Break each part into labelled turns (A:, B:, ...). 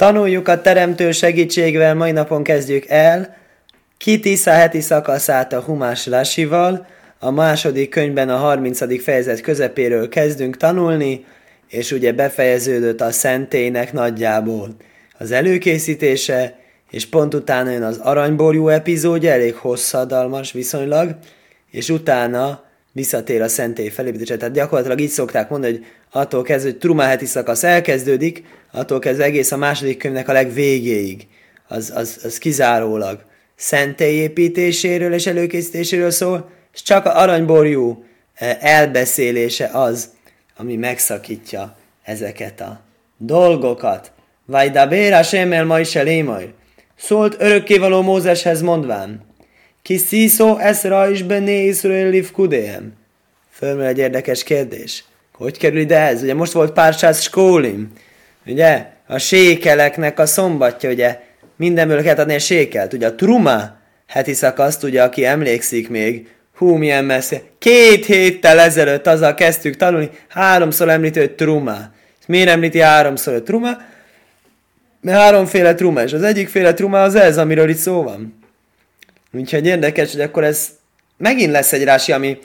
A: Tanuljuk a teremtő segítségével, mai napon kezdjük el. Kitisza heti szakaszát a Humás Lasival. A második könyvben a 30. fejezet közepéről kezdünk tanulni, és ugye befejeződött a szentélynek nagyjából az előkészítése, és pont utána jön az aranyborjú epizódja, elég hosszadalmas viszonylag, és utána visszatér a szentély felépítése. Tehát gyakorlatilag így szokták mondani, hogy attól kezdve, hogy Trumá heti szakasz elkezdődik, attól kezdve egész a második könyvnek a legvégéig. Az, az, az kizárólag szentély építéséről és előkészítéséről szól, és csak a aranyborjú eh, elbeszélése az, ami megszakítja ezeket a dolgokat. Vagy da béra semmel ma is Szólt örökkévaló Mózeshez mondván, ki sziszó eszra is bené Iszrael kudéhem. Fölmerül egy érdekes kérdés. Hogy kerül ide ez? Ugye most volt pársáz skólim. Ugye? A sékeleknek a szombatja, ugye? Mindenből kellett adni a sékelt. Ugye a truma heti szakaszt, ugye, aki emlékszik még, hú, milyen messze. Két héttel ezelőtt azzal kezdtük tanulni, háromszor említi, hogy truma. Miért említi háromszor, hogy truma? Mert háromféle truma, és az egyikféle truma az ez, amiről itt szó van. Úgyhogy érdekes, hogy akkor ez megint lesz egy rási, ami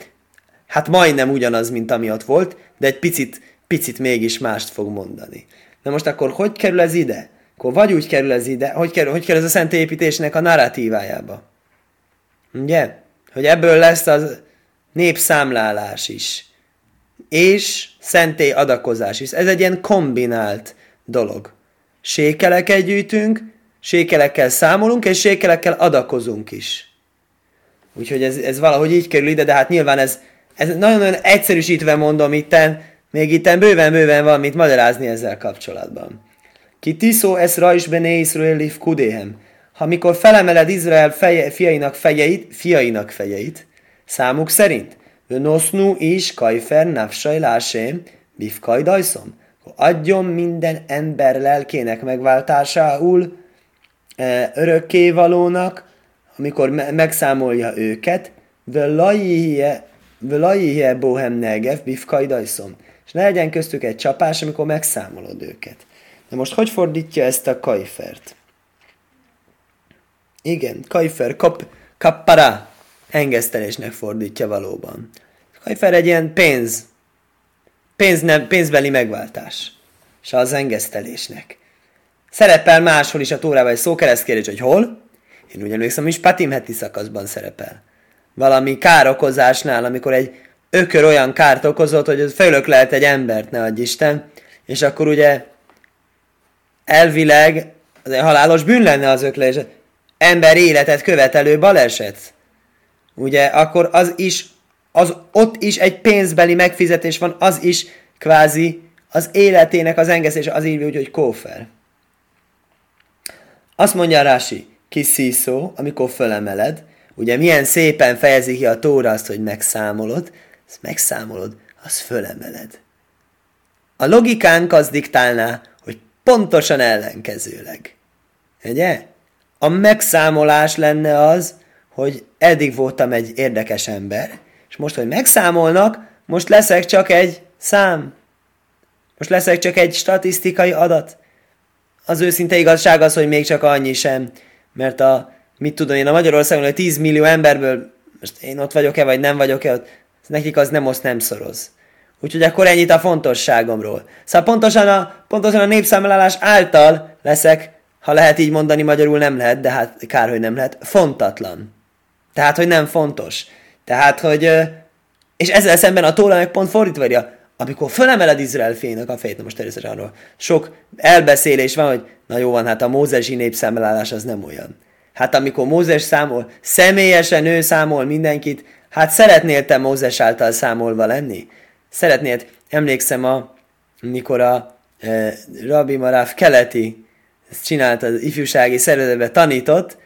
A: hát majdnem ugyanaz, mint ami ott volt, de egy picit, picit mégis mást fog mondani. Na most akkor hogy kerül ez ide? Akkor vagy úgy kerül ez ide, hogy kerül, hogy kerül ez a szentépítésnek a narratívájába? Ugye? Hogy ebből lesz az népszámlálás is. És szentély adakozás is. Ez egy ilyen kombinált dolog. Sékeleket gyűjtünk, sékelekkel számolunk, és sékelekkel adakozunk is. Úgyhogy ez, ez valahogy így kerül ide, de hát nyilván ez, ez nagyon-nagyon egyszerűsítve mondom itten, még itten bőven-bőven van mit magyarázni ezzel kapcsolatban. Ki tiszó ez rajs bené Iszrael kudéhem. Ha mikor felemeled Izrael feje, fiainak fejeit, fiainak fejeit, számuk szerint, nosznu is kajfer nafsaj lásém, bifkaj dajszom. Adjon minden ember lelkének megváltásául, örökkévalónak, amikor me- megszámolja őket, Völajihie bohem negev bifkai dajszom. És ne legyen köztük egy csapás, amikor megszámolod őket. De most hogy fordítja ezt a kajfert? Igen, kajfer, kap, kappara, engesztelésnek fordítja valóban. Kajfer egy ilyen pénz, pénz nem, pénzbeli megváltás. És az engesztelésnek. Szerepel máshol is a Tórában egy szókeresztkérdés, hogy hol? Én úgy emlékszem, is Patim heti szakaszban szerepel. Valami károkozásnál, amikor egy ökör olyan kárt okozott, hogy fölök lehet egy embert, ne adj Isten, és akkor ugye elvileg az halálos bűn lenne az öklés, ember életet követelő baleset. Ugye, akkor az is, az ott is egy pénzbeli megfizetés van, az is kvázi az életének az engesztése, az így, hogy kófer. Azt mondja Rási, sziszó, amikor fölemeled, ugye milyen szépen fejezi ki a tóra azt, hogy megszámolod, ezt megszámolod, az fölemeled. A logikánk az diktálná, hogy pontosan ellenkezőleg. Ugye? A megszámolás lenne az, hogy eddig voltam egy érdekes ember, és most, hogy megszámolnak, most leszek csak egy szám. Most leszek csak egy statisztikai adat az őszinte igazság az, hogy még csak annyi sem, mert a, mit tudom én, a Magyarországon, hogy 10 millió emberből, most én ott vagyok-e, vagy nem vagyok-e, ott, nekik az nem oszt, nem szoroz. Úgyhogy akkor ennyit a fontosságomról. Szóval pontosan a, pontosan a népszámlálás által leszek, ha lehet így mondani, magyarul nem lehet, de hát kár, hogy nem lehet, fontatlan. Tehát, hogy nem fontos. Tehát, hogy... És ezzel szemben a tóla meg pont fordítva írja, amikor fölemeled Izrael fénynek a fejét, na most természetesen arról sok elbeszélés van, hogy na jó van, hát a mózesi népszámlálás az nem olyan. Hát amikor Mózes számol, személyesen ő számol mindenkit, hát szeretnél te Mózes által számolva lenni? Szeretnél, emlékszem, a, mikor a e, Rabbi Maráf keleti ezt csinálta az ifjúsági szervezetben tanított,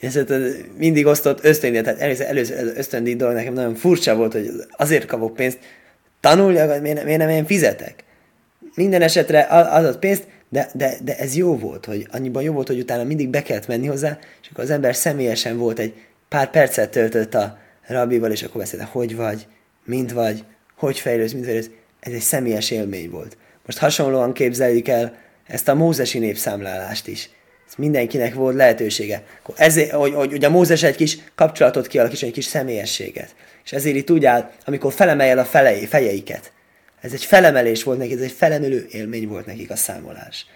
A: és hát mindig osztott ösztöndíjat, tehát először, először ösztöndíj dolog nekem nagyon furcsa volt, hogy azért kapok pénzt, tanulja, vagy miért, miért nem én fizetek? Minden esetre az az pénzt, de, de, de ez jó volt, hogy annyiban jó volt, hogy utána mindig be kellett menni hozzá, és akkor az ember személyesen volt, egy pár percet töltött a rabbival, és akkor beszélt, hogy vagy, mint vagy, hogy fejlődsz, mint fejlődsz. Ez egy személyes élmény volt. Most hasonlóan képzeljük el ezt a mózesi népszámlálást is. Ez mindenkinek volt lehetősége. Ezért, hogy, hogy, hogy a Mózes egy kis kapcsolatot kialakítson, egy kis személyességet. És ezért itt úgy áll, amikor felemel a felei, fejeiket. Ez egy felemelés volt nekik, ez egy felemelő élmény volt nekik a számolás.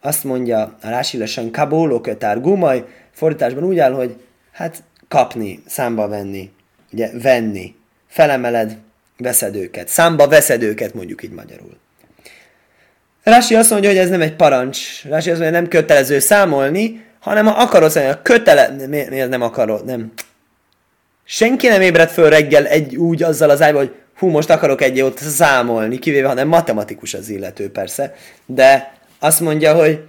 A: Azt mondja a Rásilesen Kabóló kötár gumaj, fordításban úgy áll, hogy hát kapni, számba venni, ugye venni, felemeled, veszed őket. Számba veszed őket, mondjuk így magyarul. Rási azt mondja, hogy ez nem egy parancs. Rási azt mondja, nem kötelező számolni, hanem ha akarod számolni, kötele... Miért, nem akarod? Nem. Senki nem ébred föl reggel egy úgy azzal az ájban, hogy hú, most akarok egy jót számolni, kivéve, hanem matematikus az illető persze, de azt mondja, hogy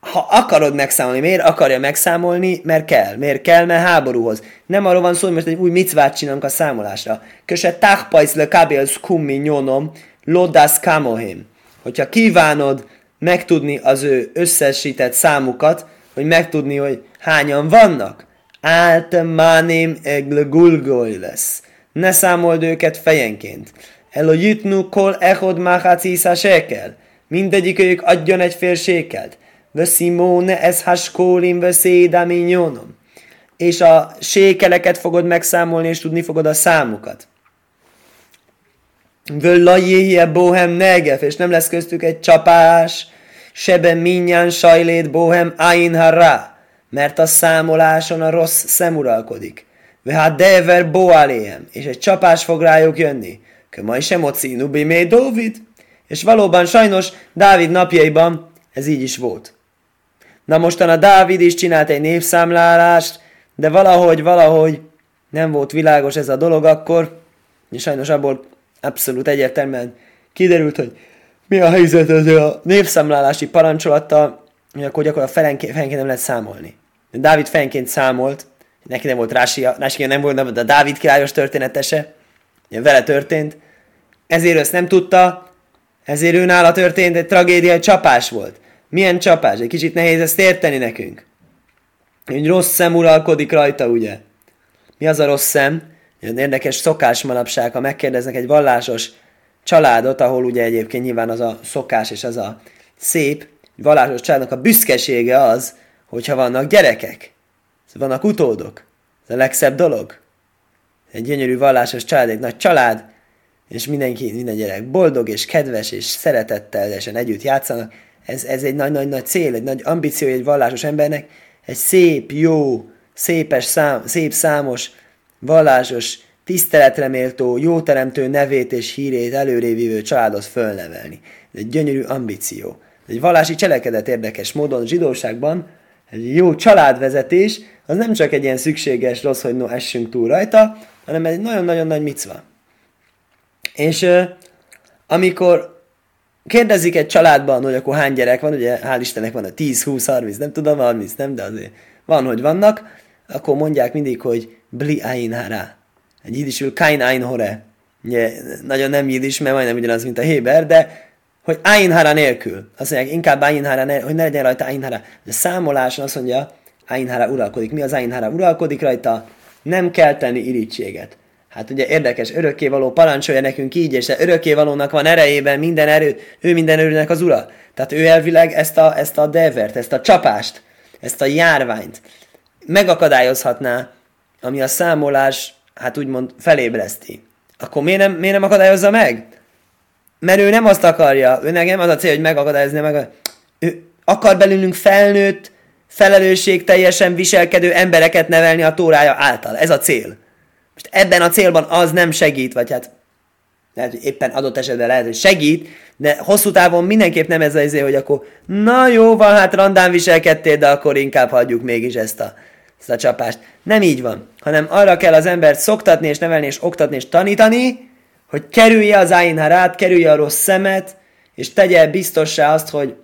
A: ha akarod megszámolni, miért akarja megszámolni? Mert kell. Miért kell? Mert háborúhoz. Nem arról van szó, hogy most egy új micvát csinálunk a számolásra. Köse táhpajsz le kábélsz kummi nyonom, lodász kamohém. Hogyha kívánod megtudni az ő összesített számukat, hogy megtudni, hogy hányan vannak, áltemánim egle lesz. Ne számold őket fejenként. Elojitnu kol echod máhácíszá sekel. Mindegyik ők adjon egy fél sékelt. Veszimóne ez haskólim veszédaminyonom. És a sékeleket fogod megszámolni, és tudni fogod a számukat. Völlajéhie bohem negef, és nem lesz köztük egy csapás, sebe minnyán sajlét bohem ain mert a számoláson a rossz szem uralkodik. Vehá dever boaléhem, és egy csapás fog rájuk jönni. Kömaj sem ocínu bimé Dávid. És valóban sajnos Dávid napjaiban ez így is volt. Na mostan a Dávid is csinált egy névszámlálást, de valahogy, valahogy nem volt világos ez a dolog akkor, és sajnos abból abszolút egyértelműen kiderült, hogy mi a helyzet ez a névszámlálási parancsolattal, hogy akkor gyakorlatilag felenként, felenként nem lehet számolni. Dávid felenként számolt, neki nem volt Rásia, Rásia nem volt, de a Dávid királyos történetese, vele történt, ezért ezt nem tudta, ezért ő nála történt egy tragédia, egy csapás volt. Milyen csapás? Egy kicsit nehéz ezt érteni nekünk. Egy rossz szem uralkodik rajta, ugye? Mi az a rossz szem? Ilyen érdekes szokás manapság, ha megkérdeznek egy vallásos családot, ahol ugye egyébként nyilván az a szokás és az a szép, vallásos családnak a büszkesége az, hogyha vannak gyerekek, vannak utódok. Ez a legszebb dolog. Egy gyönyörű vallásos család, egy nagy család, és mindenki, minden gyerek boldog és kedves és szeretettel együtt játszanak. Ez, ez egy nagy-nagy-nagy cél, egy nagy ambíció egy vallásos embernek, egy szép, jó, szépes szám, szép számos, vallásos, tiszteletreméltó, jóteremtő nevét és hírét előrévívő családot fölnevelni. Ez egy gyönyörű ambíció. Egy vallási cselekedet érdekes módon zsidóságban, egy jó családvezetés, az nem csak egy ilyen szükséges rossz, hogy no, essünk túl rajta, hanem egy nagyon-nagyon nagy micva. És amikor kérdezik egy családban, hogy akkor hány gyerek van, ugye hál' Istennek van a 10, 20, 30, nem tudom, 30, nem, de azért van, hogy vannak, akkor mondják mindig, hogy bli ain hara. Egy jidisül kain ain hore. Ugye, nagyon nem jidis, mert majdnem ugyanaz, mint a Héber, de hogy ain hara nélkül. Azt mondják, inkább ain hara, nélkül, hogy ne legyen rajta ain hara. De számoláson azt mondja, ain hara uralkodik. Mi az ain hara? Uralkodik rajta, nem kell tenni irítséget. Hát ugye érdekes, örökkévaló parancsolja nekünk így, és örökkévalónak van erejében minden erő, ő minden erőnek az ura. Tehát ő elvileg ezt a, ezt a devert, ezt a csapást, ezt a járványt megakadályozhatná, ami a számolás, hát úgymond felébreszti. Akkor miért nem, miért nem akadályozza meg? Mert ő nem azt akarja, ő nem az a cél, hogy megakadályozni, meg ő akar belőlünk felnőtt, felelősség teljesen viselkedő embereket nevelni a tórája által. Ez a cél. Most ebben a célban az nem segít, vagy hát lehet, hogy éppen adott esetben lehet, hogy segít, de hosszú távon mindenképp nem ez az izé, hogy akkor na jó van, hát randán viselkedtél, de akkor inkább hagyjuk mégis ezt a, ezt a csapást. Nem így van, hanem arra kell az embert szoktatni és nevelni és oktatni és tanítani, hogy kerülje az áinharát, kerülje a rossz szemet, és tegye biztossá azt, hogy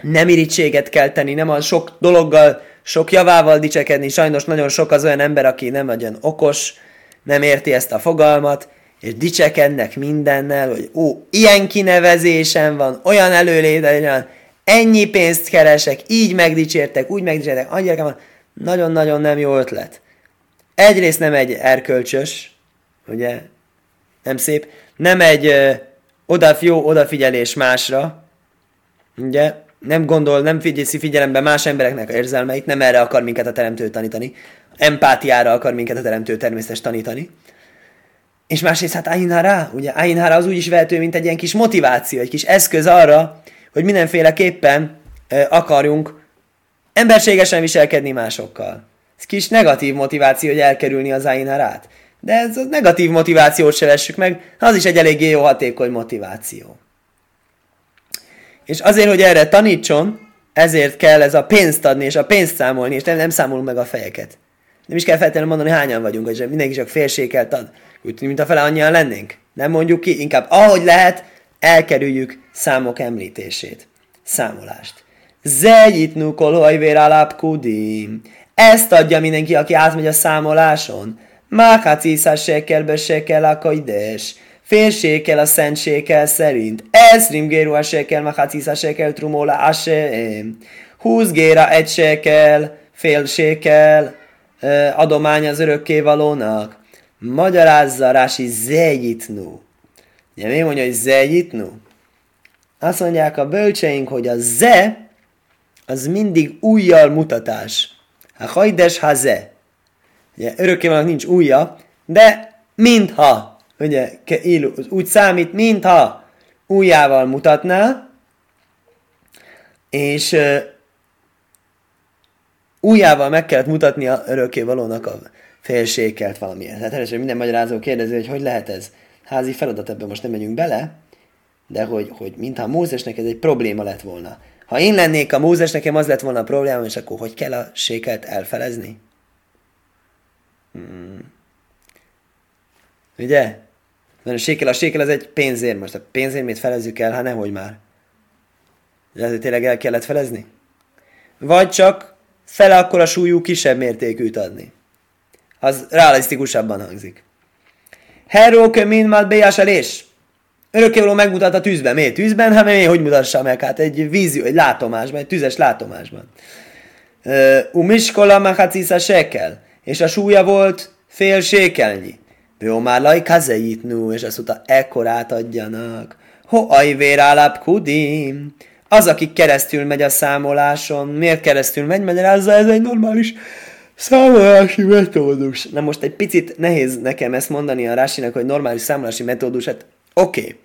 A: nem irítséget kell tenni, nem a sok dologgal sok javával dicsekedni. Sajnos nagyon sok az olyan ember, aki nem nagyon okos, nem érti ezt a fogalmat, és dicsekednek mindennel, hogy ó, ilyen kinevezésem van, olyan előléte, ennyi pénzt keresek, így megdicsértek, úgy megdicsértek, annyira van, nagyon-nagyon nem jó ötlet. Egyrészt nem egy erkölcsös, ugye, nem szép, nem egy ö, odaf, jó odafigyelés másra, ugye nem gondol, nem figyelsz figyelembe más embereknek a érzelmeit, nem erre akar minket a teremtő tanítani, empátiára akar minket a teremtő természetes tanítani. És másrészt hát Ainhara, ugye Ainhara az úgy is vehető, mint egy ilyen kis motiváció, egy kis eszköz arra, hogy mindenféleképpen e, akarjunk emberségesen viselkedni másokkal. Ez kis negatív motiváció, hogy elkerülni az Ainharát. De ez a negatív motivációt se vessük meg, az is egy eléggé jó hatékony motiváció. És azért, hogy erre tanítson, ezért kell ez a pénzt adni, és a pénzt számolni, és nem, nem számolunk meg a fejeket. Nem is kell feltétlenül mondani, hányan vagyunk, hogy mindenki csak félséget ad. Úgy, mint a fele annyian lennénk. Nem mondjuk ki, inkább ahogy lehet, elkerüljük számok említését. Számolást. Zejitnu kolhajvér alapkudim. Ezt adja mindenki, aki átmegy a számoláson. Mákáciszás sekelbe sekel a kajdes. Fél sékel a szent sékel szerint. Ez rimgéru a sekel, mákáciszás sekel trumóla asem. Húsz géra egy sekel, fél sékel, adomány az örökkévalónak. Magyarázza Rási zejitnu. Ugye mi mondja, hogy zejitnu? Azt mondják a bölcseink, hogy a ze az mindig újjal mutatás. A hajdes ha ze. Ugye örökkévalónak nincs újja, de mintha, ugye úgy számít, mintha újjával mutatná, és újjával meg kellett mutatni a örökkévalónak a félsékelt valamilyen. Tehát először minden magyarázó kérdezi, hogy hogy lehet ez. Házi feladat, ebben most nem megyünk bele, de hogy, hogy mintha Mózesnek ez egy probléma lett volna. Ha én lennék a Mózes, nekem az lett volna a probléma, és akkor hogy kell a sékelt elfelezni? Hmm. Ugye? Mert a sékel, a sékel az egy pénzért. Most a pénzérmét felezzük el, hát nehogy már. De ez tényleg el kellett felezni? Vagy csak fele akkor a súlyú kisebb mértékűt adni. Az realisztikusabban hangzik. Heróke min mat bejáselés. Örökkévaló megmutat a tűzben. Miért tűzben? Hát miért, hogy mutassa meg? Hát egy vízió, egy látomásban, egy tüzes látomásban. Umiskola machacisza sekel. És a súlya volt fél sékelnyi. Jó már laj kazeitnu, és azt mondta, ekkorát adjanak. Ho ajvér alap kudim. Az, aki keresztül megy a számoláson, miért keresztül megy? Magyarázza, ez egy normális számolási metódus. Na most egy picit nehéz nekem ezt mondani a Rásinak, hogy normális számolási metódus. Hát oké, okay.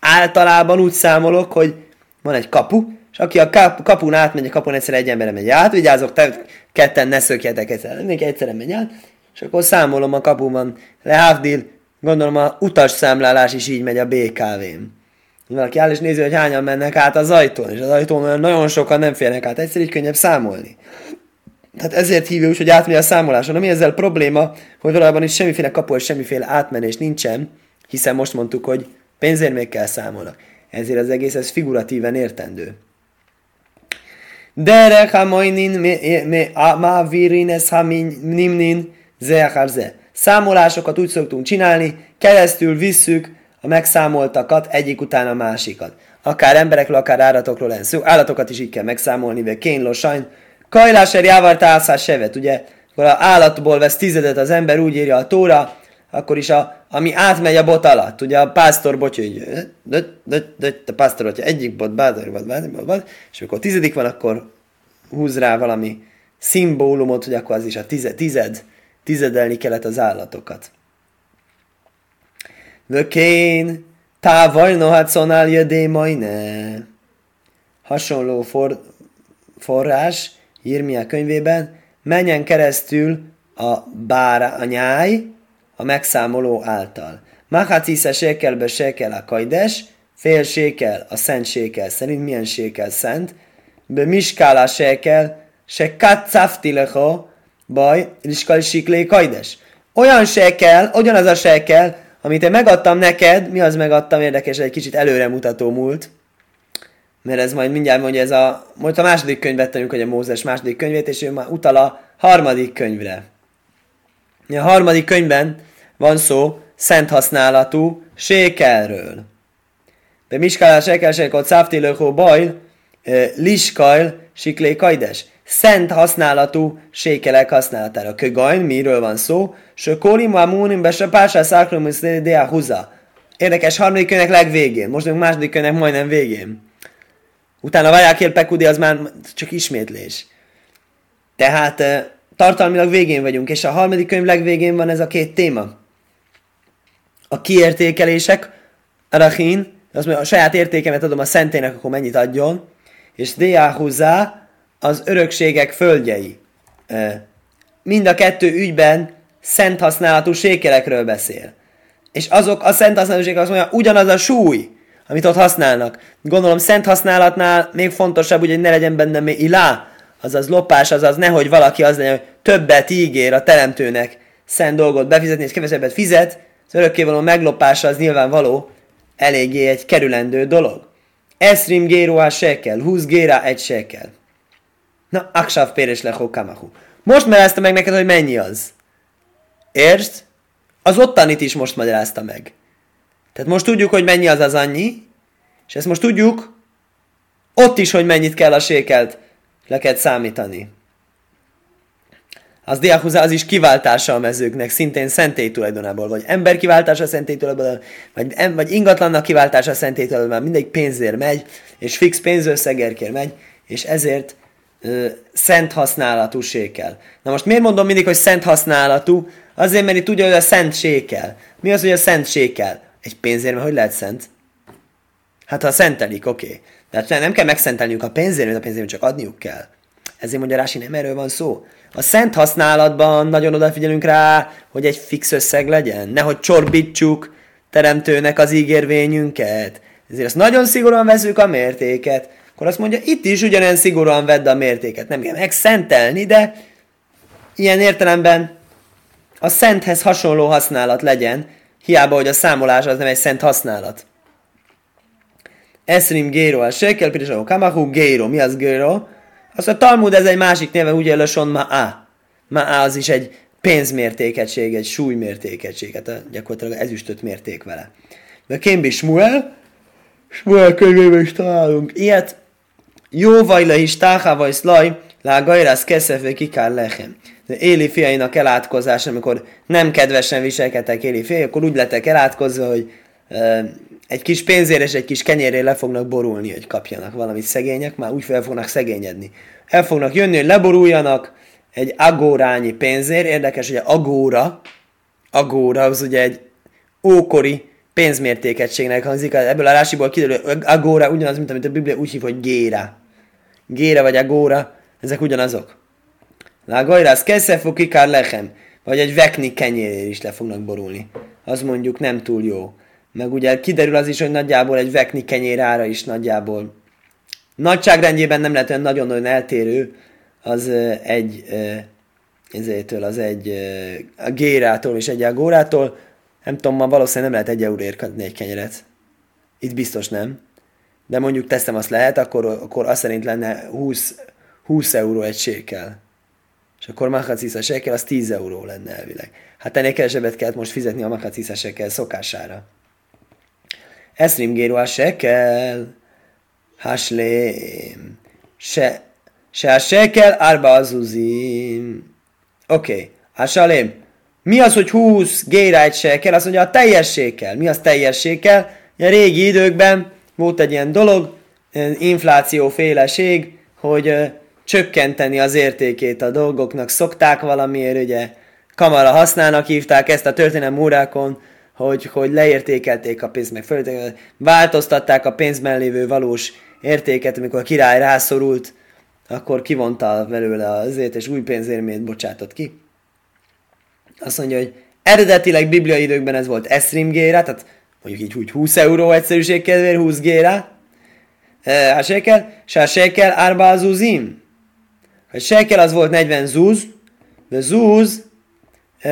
A: általában úgy számolok, hogy van egy kapu, és aki a kap, kapun átmegy, a kapun egyszer egy ember megy át, vigyázok, te ketten ne szökjetek egyszer, mindenki egyszerre megy át, és akkor számolom a kapuban, lehávdil, gondolom a utas számlálás is így megy a BKV-n. Valaki áll és nézi, hogy hányan mennek át az ajtón, és az ajtón nagyon sokan nem férnek át, egyszer így könnyebb számolni. Tehát ezért hívja úgy, hogy átmegy a számoláson. Ami ezzel probléma, hogy valójában is semmiféle kapu és semmiféle átmenés nincsen, hiszen most mondtuk, hogy pénzérmékkel számolnak. Ezért az egész ez figuratíven értendő. Derek hamainin ma virines nimnin ze Számolásokat úgy szoktunk csinálni, keresztül visszük a megszámoltakat egyik után a másikat. Akár emberekről, akár állatokról lesz szó. Állatokat is így kell megszámolni, vagy kén sajn. Kajláser jávar tászás sevet, ugye? Akkor a állatból vesz tizedet az ember, úgy írja a tóra, akkor is a, ami átmegy a bot alatt, ugye a pásztor botja, hogy a pásztor botja egyik bot, bátor bot, bátor bot, bot, és amikor a tizedik van, akkor húz rá valami szimbólumot, hogy akkor az is a tized, tized tizedelni kellett az állatokat. Vökén, távaj nohat szonál jödé majne. Hasonló for, forrás, Írmia könyvében, menjen keresztül a bára, a nyáj, a megszámoló által. Mahacisze sékelbe sékel a kajdes, fél sékel a szent sékel szerint, milyen sékel szent, be miskála sékel, se katszafti leho, baj, liskal siklé kajdes. Olyan sékel, ugyanaz a sékel, amit én megadtam neked, mi az megadtam, érdekes, egy kicsit előremutató múlt, mert ez majd mindjárt mondja, ez a, most a második könyvet tanuljuk, hogy a Mózes második könyvét, és ő már utal harmadik könyvre. A harmadik könyvben van szó szent használatú sékelről. De miskálá sékel sékel, szávti lökó bajl, liskajl, siklé kajdes. Szent használatú sékelek használatára. Kögajn, miről van szó? Sökórim, múnim, be se pásá, szákrom, dea húza. Érdekes, harmadik könyvnek legvégén. Most a második könyvnek majdnem végén. Utána Vajákél Pekudi az már csak ismétlés. Tehát tartalmilag végén vagyunk, és a harmadik könyv legvégén van ez a két téma. A kiértékelések, Arachin, az a saját értékemet adom a szentének, akkor mennyit adjon, és Deahuzá az örökségek földjei. Mind a kettő ügyben szent használatú sékelekről beszél. És azok a szent használatú azt mondja, ugyanaz a súly, amit ott használnak. Gondolom szent használatnál még fontosabb, hogy ne legyen benne ilá, azaz lopás, azaz nehogy valaki az legyen, hogy többet ígér a teremtőnek szent dolgot befizetni, és kevesebbet fizet, az örökkévaló meglopása az nyilvánvaló, eléggé egy kerülendő dolog. Eszrim géró a sekel, húsz géra egy sekel. Na, aksav péres lehó kamahu. Most magyarázta meg neked, hogy mennyi az. Értsd? Az ottanit is most magyarázta meg. Tehát most tudjuk, hogy mennyi az az annyi, és ezt most tudjuk, ott is, hogy mennyit kell a sékelt le kell számítani. Az diáhúza az is kiváltása a mezőknek, szintén szentély tulajdonából, vagy ember kiváltása szentély tulajdonából, vagy, em, vagy ingatlannak kiváltása szentély tulajdonából, mindegy pénzért megy, és fix pénzösszegérkért megy, és ezért ö, szent használatú sékel. Na most miért mondom mindig, hogy szent használatú? Azért, mert itt tudja, hogy a szent sékel. Mi az, hogy a szent sékel? Egy pénzért, mert hogy lehet szent? Hát ha szentelik, oké. Okay. Tehát nem kell megszentelniük a pénzért, a pénzért csak adniuk kell. Ezért mondja Rási, nem erről van szó. A szent használatban nagyon odafigyelünk rá, hogy egy fix összeg legyen. Nehogy csorbítsuk teremtőnek az ígérvényünket. Ezért azt nagyon szigorúan veszük a mértéket. Akkor azt mondja, itt is ugyanilyen szigorúan vedd a mértéket. Nem kell megszentelni, de ilyen értelemben a szenthez hasonló használat legyen, hiába, hogy a számolás az nem egy szent használat. Eszrim Géro, a Shekel, Pirisahó Kamahu, Géro. Mi az Géro? Azt a Talmud, ez egy másik néve, úgy Löson Ma'a. Ma'a az is egy pénzmértékegység, egy súlymértékegység. Hát gyakorlatilag ezüstöt mérték vele. De Kémbi Smuel, Smuel könyvében is találunk ilyet. Jó vajla is táha vagy szlaj, lá gajrász keszefve kikár lechem. De Éli fiainak elátkozás, amikor nem kedvesen viselkedtek Éli fiai, akkor úgy lettek elátkozva, hogy egy kis pénzért és egy kis kenyérért le fognak borulni, hogy kapjanak valamit szegények, már úgy fel fognak szegényedni. El fognak jönni, hogy leboruljanak egy agórányi pénzért. Érdekes, hogy agóra, agóra az ugye egy ókori pénzmértékegységnek hangzik. Ebből a rásiból kiderül, hogy agóra ugyanaz, mint amit a Biblia úgy hív, hogy géra. Géra vagy agóra, ezek ugyanazok. Lágajrász keszefo kikár lechem, vagy egy vekni kenyér is le fognak borulni. Az mondjuk nem túl jó. Meg ugye kiderül az is, hogy nagyjából egy vekni kenyér ára is nagyjából nagyságrendjében nem lehet olyan nagyon-nagyon eltérő az egy ezétől az egy a gérától és egy agórától. Nem tudom, ma valószínűleg nem lehet egy euróért kapni egy kenyeret. Itt biztos nem. De mondjuk teszem azt lehet, akkor, akkor azt szerint lenne 20, 20 euró egy sékel. És akkor Machacisza sekel, az 10 euró lenne elvileg. Hát ennél kevesebbet kellett most fizetni a Machacisza sekel szokására. Haslém, se, se a sekel, árba azuzim. Oké, okay. hasalém. Mi az, hogy 20 géra egy sekel? Azt mondja, a teljes sékel. Mi az teljes sékel? A régi időkben volt egy ilyen dolog, infláció féleség, hogy csökkenteni az értékét a dolgoknak. Szokták valamiért, ugye, kamara használnak hívták ezt a történelmi órákon, hogy, hogy leértékelték a pénzt, meg változtatták a pénzben lévő valós értéket, amikor a király rászorult, akkor kivonta belőle azért, és új pénzérmét bocsátott ki. Azt mondja, hogy eredetileg bibliai időkben ez volt eszrim géra, tehát mondjuk így úgy 20 euró egyszerűség kedvéért 20 géra, a sekel, és a sekel árba zuzim. A sekel az volt 40 zúz, de zúz,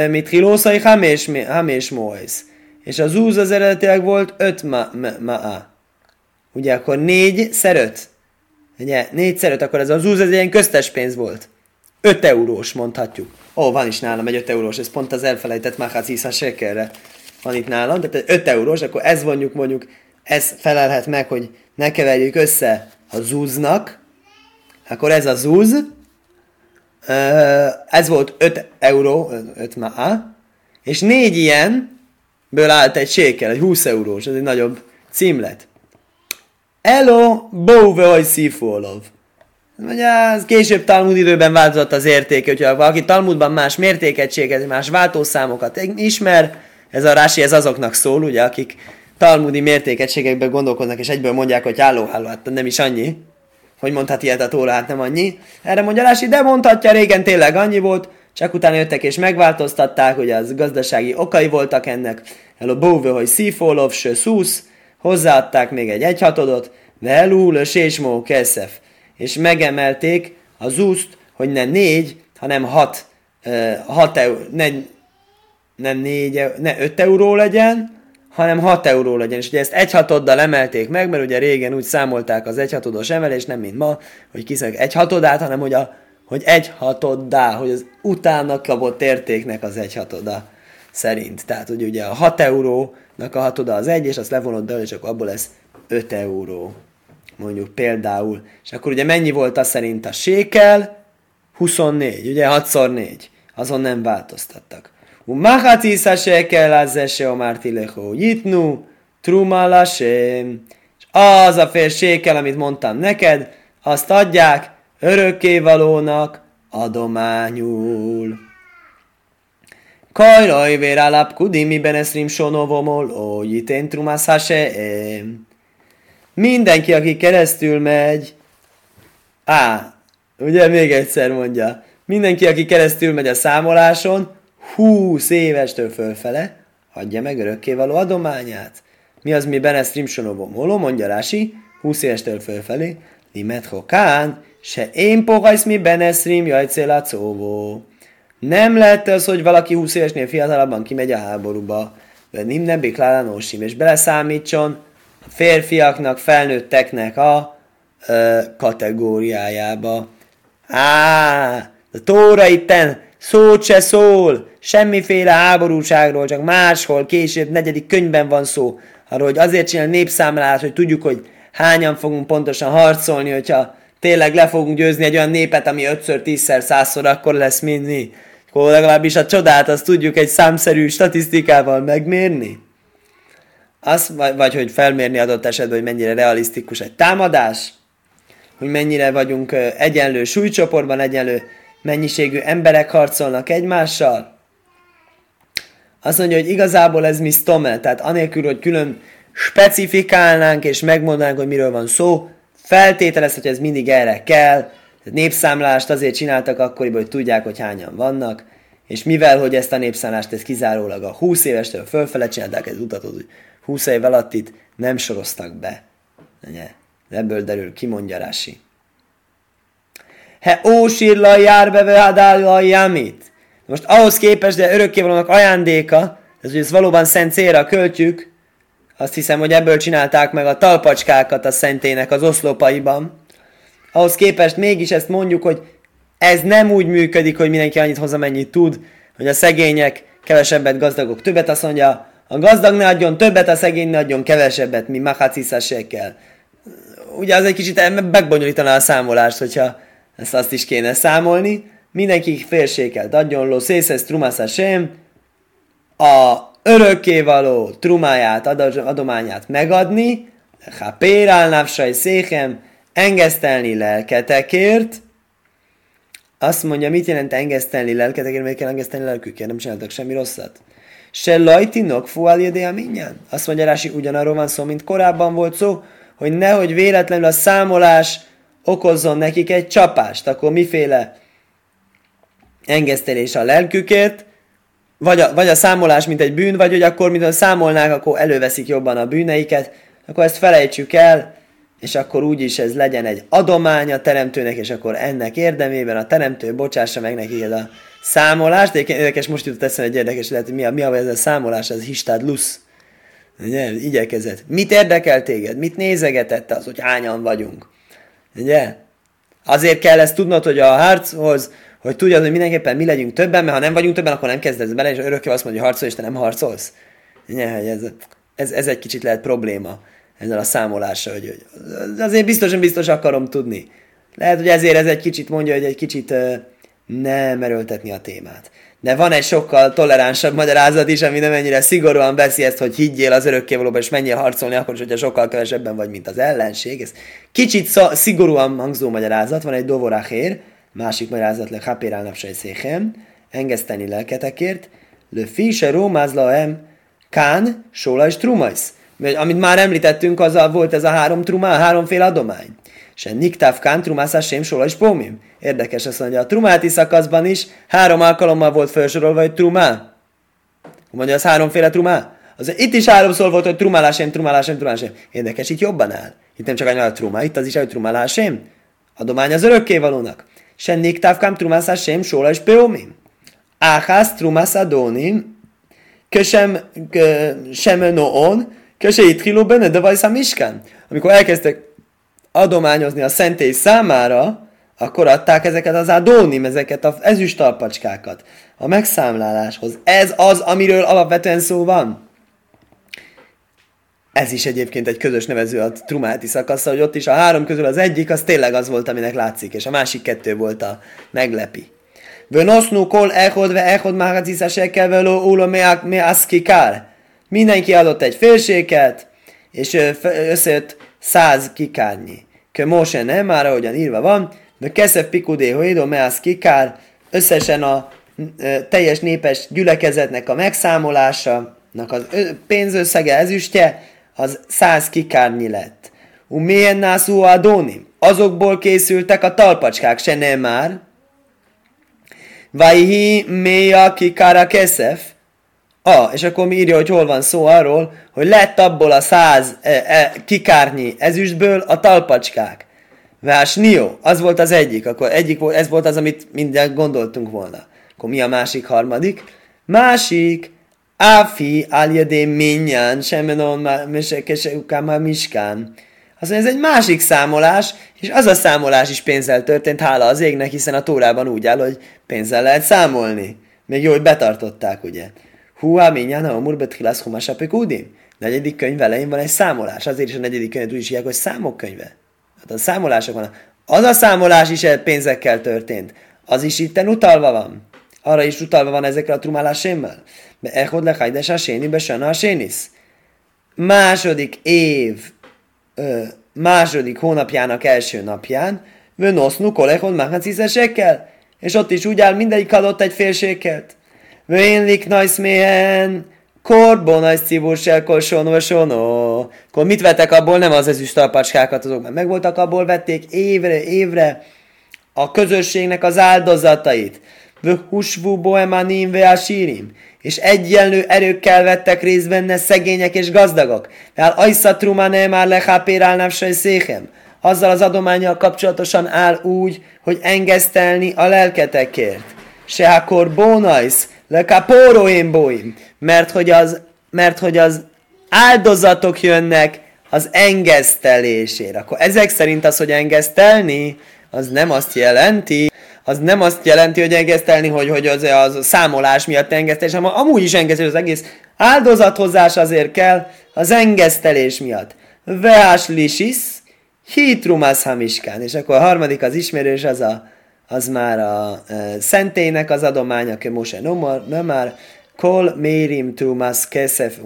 A: mit hilószai hamés, hamés moisz és az úz az eredetileg volt 5 ma, ma, ma, Ugye akkor 4 szer 5. Ugye 4 szer 5, akkor ez az úz ez ilyen köztes pénz volt. 5 eurós mondhatjuk. Ó, van is nálam egy 5 eurós, ez pont az elfelejtett Mahac Isza Sekerre van itt nálam, tehát 5 eurós, akkor ez mondjuk mondjuk, ez felelhet meg, hogy ne keverjük össze a zúznak, akkor ez a zúz, ez volt 5 euró, 5 ma, és négy ilyen, ből állt egy sékel, egy 20 eurós, ez egy nagyobb címlet. Elo, bóve, hogy szífolov. Ugye az később Talmud időben változott az értéke, hogyha valaki Talmudban más mértékegységet, más váltószámokat ismer, ez a rási, ez azoknak szól, ugye, akik talmudi mértékegységekben gondolkodnak, és egyből mondják, hogy álló, álló, hát nem is annyi. Hogy mondhat ilyet a tóra, hát nem annyi. Erre mondja Rási, de mondhatja, régen tényleg annyi volt, csak utána jöttek és megváltoztatták, hogy az gazdasági okai voltak ennek. a bóvő, hogy szífólov, ső szusz, hozzáadták még egy egyhatodot, velú, sésmó, keszef. És megemelték az úszt, hogy ne négy, hanem hat, uh, hat eur, ne, nem négy, ne öt euró legyen, hanem 6 euró legyen. És ugye ezt egy hatoddal emelték meg, mert ugye régen úgy számolták az egyhatodos emelést, nem mint ma, hogy kiszek egy hatodát, hanem hogy, a, hogy egy hatoddá, hogy az utána kapott értéknek az egy hatoda szerint. Tehát, hogy ugye a 6 eurónak a hatoda az egy, és azt levonod belőle, csak abból lesz 5 euró. Mondjuk például. És akkor ugye mennyi volt az szerint a sékel? 24, ugye 6x4. Azon nem változtattak. Umahatisza sékel az eső a mártilechó jitnu, trumalasém. És az a fél sékel, amit mondtam neked, azt adják, örökkévalónak adományul. Kajraj vér alap kudi mi beneszrim sonovomol, ó, jitén trumász Mindenki, aki keresztül megy, á, ugye még egyszer mondja, mindenki, aki keresztül megy a számoláson, 20 évestől fölfele adja meg örökkévaló adományát. Mi az, mi benne strimsonovom? Holó, mondja Rási, 20 évestől fölfelé, limet hokán, se mi benne strim jajcél szóvó. Nem lehet az, hogy valaki 20 évesnél fiatalabban kimegy a háborúba, vagy nem nem biklálánósim, és beleszámítson a férfiaknak, felnőtteknek a ö, kategóriájába. Á, a Tóra itten szót se szól, semmiféle háborúságról, csak máshol, később, negyedik könyvben van szó, arról, hogy azért csinál népszámlálás, hogy tudjuk, hogy hányan fogunk pontosan harcolni, hogyha tényleg le fogunk győzni egy olyan népet, ami ötször, tízszer, százszor akkor lesz, mint mi. Akkor legalábbis a csodát azt tudjuk egy számszerű statisztikával megmérni. Az, vagy, vagy hogy felmérni adott esetben, hogy mennyire realisztikus egy támadás, hogy mennyire vagyunk egyenlő súlycsoportban, egyenlő mennyiségű emberek harcolnak egymással. Azt mondja, hogy igazából ez mi stome, tehát anélkül, hogy külön specifikálnánk és megmondanánk, hogy miről van szó, feltételez, hogy ez mindig erre kell, népszámlást azért csináltak akkoriban, hogy tudják, hogy hányan vannak, és mivel, hogy ezt a népszámlást ez kizárólag a 20 évestől fölfele csinálták, ez utatot, hogy 20 év alatt itt nem soroztak be. Ugye? Ebből derül, kimondja Rási. He ósírla jár beve jamit. Most ahhoz képest, de örökkévalónak ajándéka, ez, hogy ezt valóban szent célra költjük, azt hiszem, hogy ebből csinálták meg a talpacskákat a szentének az oszlopaiban. Ahhoz képest mégis ezt mondjuk, hogy ez nem úgy működik, hogy mindenki annyit hoz, amennyit tud, hogy a szegények kevesebbet, gazdagok többet, azt mondja, a gazdag ne adjon többet, a szegény ne adjon kevesebbet, mi kell. Ugye az egy kicsit megbonyolítaná a számolást, hogyha ezt azt is kéne számolni, mindenki félséget adjon ló, szészesz trumász sem, a örökkévaló trumáját, adományát megadni, ha pérál návsaj székem, engesztelni lelketekért, azt mondja, mit jelent engesztelni lelketekért, miért kell engesztelni lelkükért, nem csináltak semmi rosszat. Se lajtinok a minnyán. Azt mondja Rási, ugyanarról van szó, mint korábban volt szó, hogy nehogy véletlenül a számolás okozzon nekik egy csapást, akkor miféle engesztelés a lelkükért, vagy a, vagy a számolás, mint egy bűn, vagy hogy akkor, mint számolnák, akkor előveszik jobban a bűneiket, akkor ezt felejtsük el, és akkor úgyis ez legyen egy adomány a teremtőnek, és akkor ennek érdemében a teremtő bocsássa meg neki a számolást. De érdekes, most jutott eszembe egy érdekes, lehet, mi a, mi a ez a számolás, ez histád lusz. Ugye? Igyekezett. Mit érdekel téged? Mit nézegetett az, hogy hányan vagyunk? Ugye? Azért kell ezt tudnod, hogy a harchoz hogy tudjad, hogy mindenképpen mi legyünk többen, mert ha nem vagyunk többen, akkor nem kezdesz bele, és örökké azt mondja, hogy harcolj, és te nem harcolsz. Ja, ez, ez, ez, egy kicsit lehet probléma ezzel a számolással, hogy, hogy azért biztosan biztos akarom tudni. Lehet, hogy ezért ez egy kicsit mondja, hogy egy kicsit nem erőltetni a témát. De van egy sokkal toleránsabb magyarázat is, ami nem ennyire szigorúan veszi ezt, hogy higgyél az örökkévalóban, és menjél harcolni, akkor is, hogyha sokkal kevesebben vagy, mint az ellenség. Ez kicsit szó, szigorúan hangzó magyarázat, van egy dovoráhér, másik magyarázat le hapérál napsai széchem, engeszteni lelketekért, le fise rómázlaem, kán, sóla és trumajsz. Amit már említettünk, az a, volt ez a három trumá, háromféle adomány. Se niktáv kán, trumászá, sem, sóla és pómim. Érdekes azt mondja, a trumáti szakaszban is három alkalommal volt felsorolva, hogy trumá. Mondja, az háromféle trumá? Az, itt is háromszor volt, hogy trumálásém, trumálásém, trumálásém. Érdekes, itt jobban áll. Itt nem csak a trumá, itt az is, hogy trumálásém. Adomány az örökkévalónak. Peomim. Áhász trumász adónim, kösem, sem noon, köse itt benne, de vajszám miskán. Amikor elkezdtek adományozni a szentély számára, akkor adták ezeket az adónim, ezeket az ezüstalpacskákat a megszámláláshoz. Ez az, amiről alapvetően szó van. Ez is egyébként egy közös nevező a trumáti szakasza, hogy ott is a három közül az egyik, az tényleg az volt, aminek látszik, és a másik kettő volt a meglepi. Vönosznu kol echod ve echod mágazisza sekel veló ulo kár. Mindenki adott egy félséket, és összejött száz kikárnyi. Kö Mose nem, már ahogyan írva van, de keszef pikudé hoidó meász kikár, összesen a teljes népes gyülekezetnek a megszámolása, a pénzösszege ezüstje, az száz kikárnyi lett. U milyen nászú adónim? Azokból készültek a talpacskák, se nem már. Vajhi méja kikára keszef. Ah, és akkor mi írja, hogy hol van szó arról, hogy lett abból a száz e, e, kikárnyi ezüstből a talpacskák. Vás Nio, az volt az egyik, akkor egyik volt, ez volt az, amit minden gondoltunk volna. Akkor mi a másik harmadik? Másik, Áfi áljedé minyan, semmenon mesekese ukáma miskán. Azt mondja, ez egy másik számolás, és az a számolás is pénzzel történt, hála az égnek, hiszen a tórában úgy áll, hogy pénzzel lehet számolni. Még jó, hogy betartották, ugye. Húá minyan, a murbet hilász humasapik udim. Negyedik könyv elején van egy számolás, azért is a negyedik könyv úgy is hívják, hogy számok könyve. Hát a számolások van. Az a számolás is pénzekkel történt. Az is itten utalva van. Arra is utalva van ezekre a trumálásémmel. Echod lechajdes a séni, besana a sénisz. Második év, ö, második hónapjának első napján, vönosznu kolechon máhacizesekkel, és ott is úgy áll, mindegyik adott egy félséket. Vőnlik najszméhen, korbon az cibúrsel sono. Akkor mit vettek abból? Nem az ezüst talpacskákat, azok már megvoltak, abból vették évre, évre a közösségnek az áldozatait. Vöhusvú boemanim ve a sírim és egyenlő erőkkel vettek részt benne szegények és gazdagok. Tehát Ajsza Trumane már lehápérál nafsaj széchem. Azzal az adományjal kapcsolatosan áll úgy, hogy engesztelni a lelketekért. Se akkor bónajsz, le bóim, mert hogy az, mert hogy az áldozatok jönnek az engesztelésére. Akkor ezek szerint az, hogy engesztelni, az nem azt jelenti, az nem azt jelenti, hogy engesztelni, hogy, hogy az, az számolás miatt engesztelés, hanem amúgy is engesztelés az egész áldozathozás azért kell az engesztelés miatt. Veás lisis, hitrumas hamiskán. És akkor a harmadik az ismerős, az, a, az már a e, szentének az adománya, aki Mose nem már kol mérim trumas keszef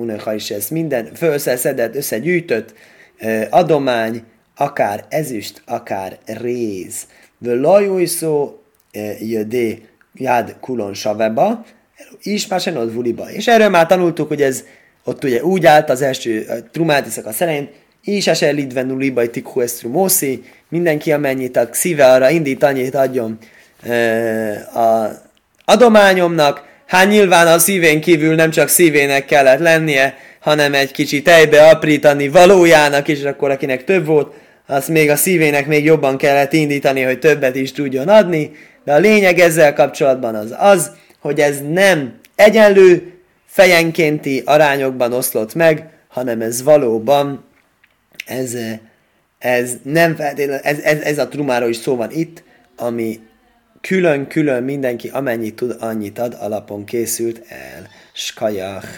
A: ez minden összeszedett, összegyűjtött e, adomány, akár ezüst, akár réz. Völajújszó jödé jád kulon saveba, is másen ott vuliba. És erről már tanultuk, hogy ez ott ugye úgy állt az első trumáti a szerint, is eser lidve nuliba tikhu moszi, mindenki amennyit a szíve arra indít, annyit adjon a adományomnak, hát nyilván a szívén kívül nem csak szívének kellett lennie, hanem egy kicsit tejbe aprítani valójának is, akkor akinek több volt, azt még a szívének még jobban kellett indítani, hogy többet is tudjon adni, de a lényeg ezzel kapcsolatban az az, hogy ez nem egyenlő fejenkénti arányokban oszlott meg, hanem ez valóban, ez, ez nem feltétlenül, ez, ez, ez a trumáról is szó van itt, ami külön-külön mindenki amennyit tud, annyit ad, alapon készült el. Skajach.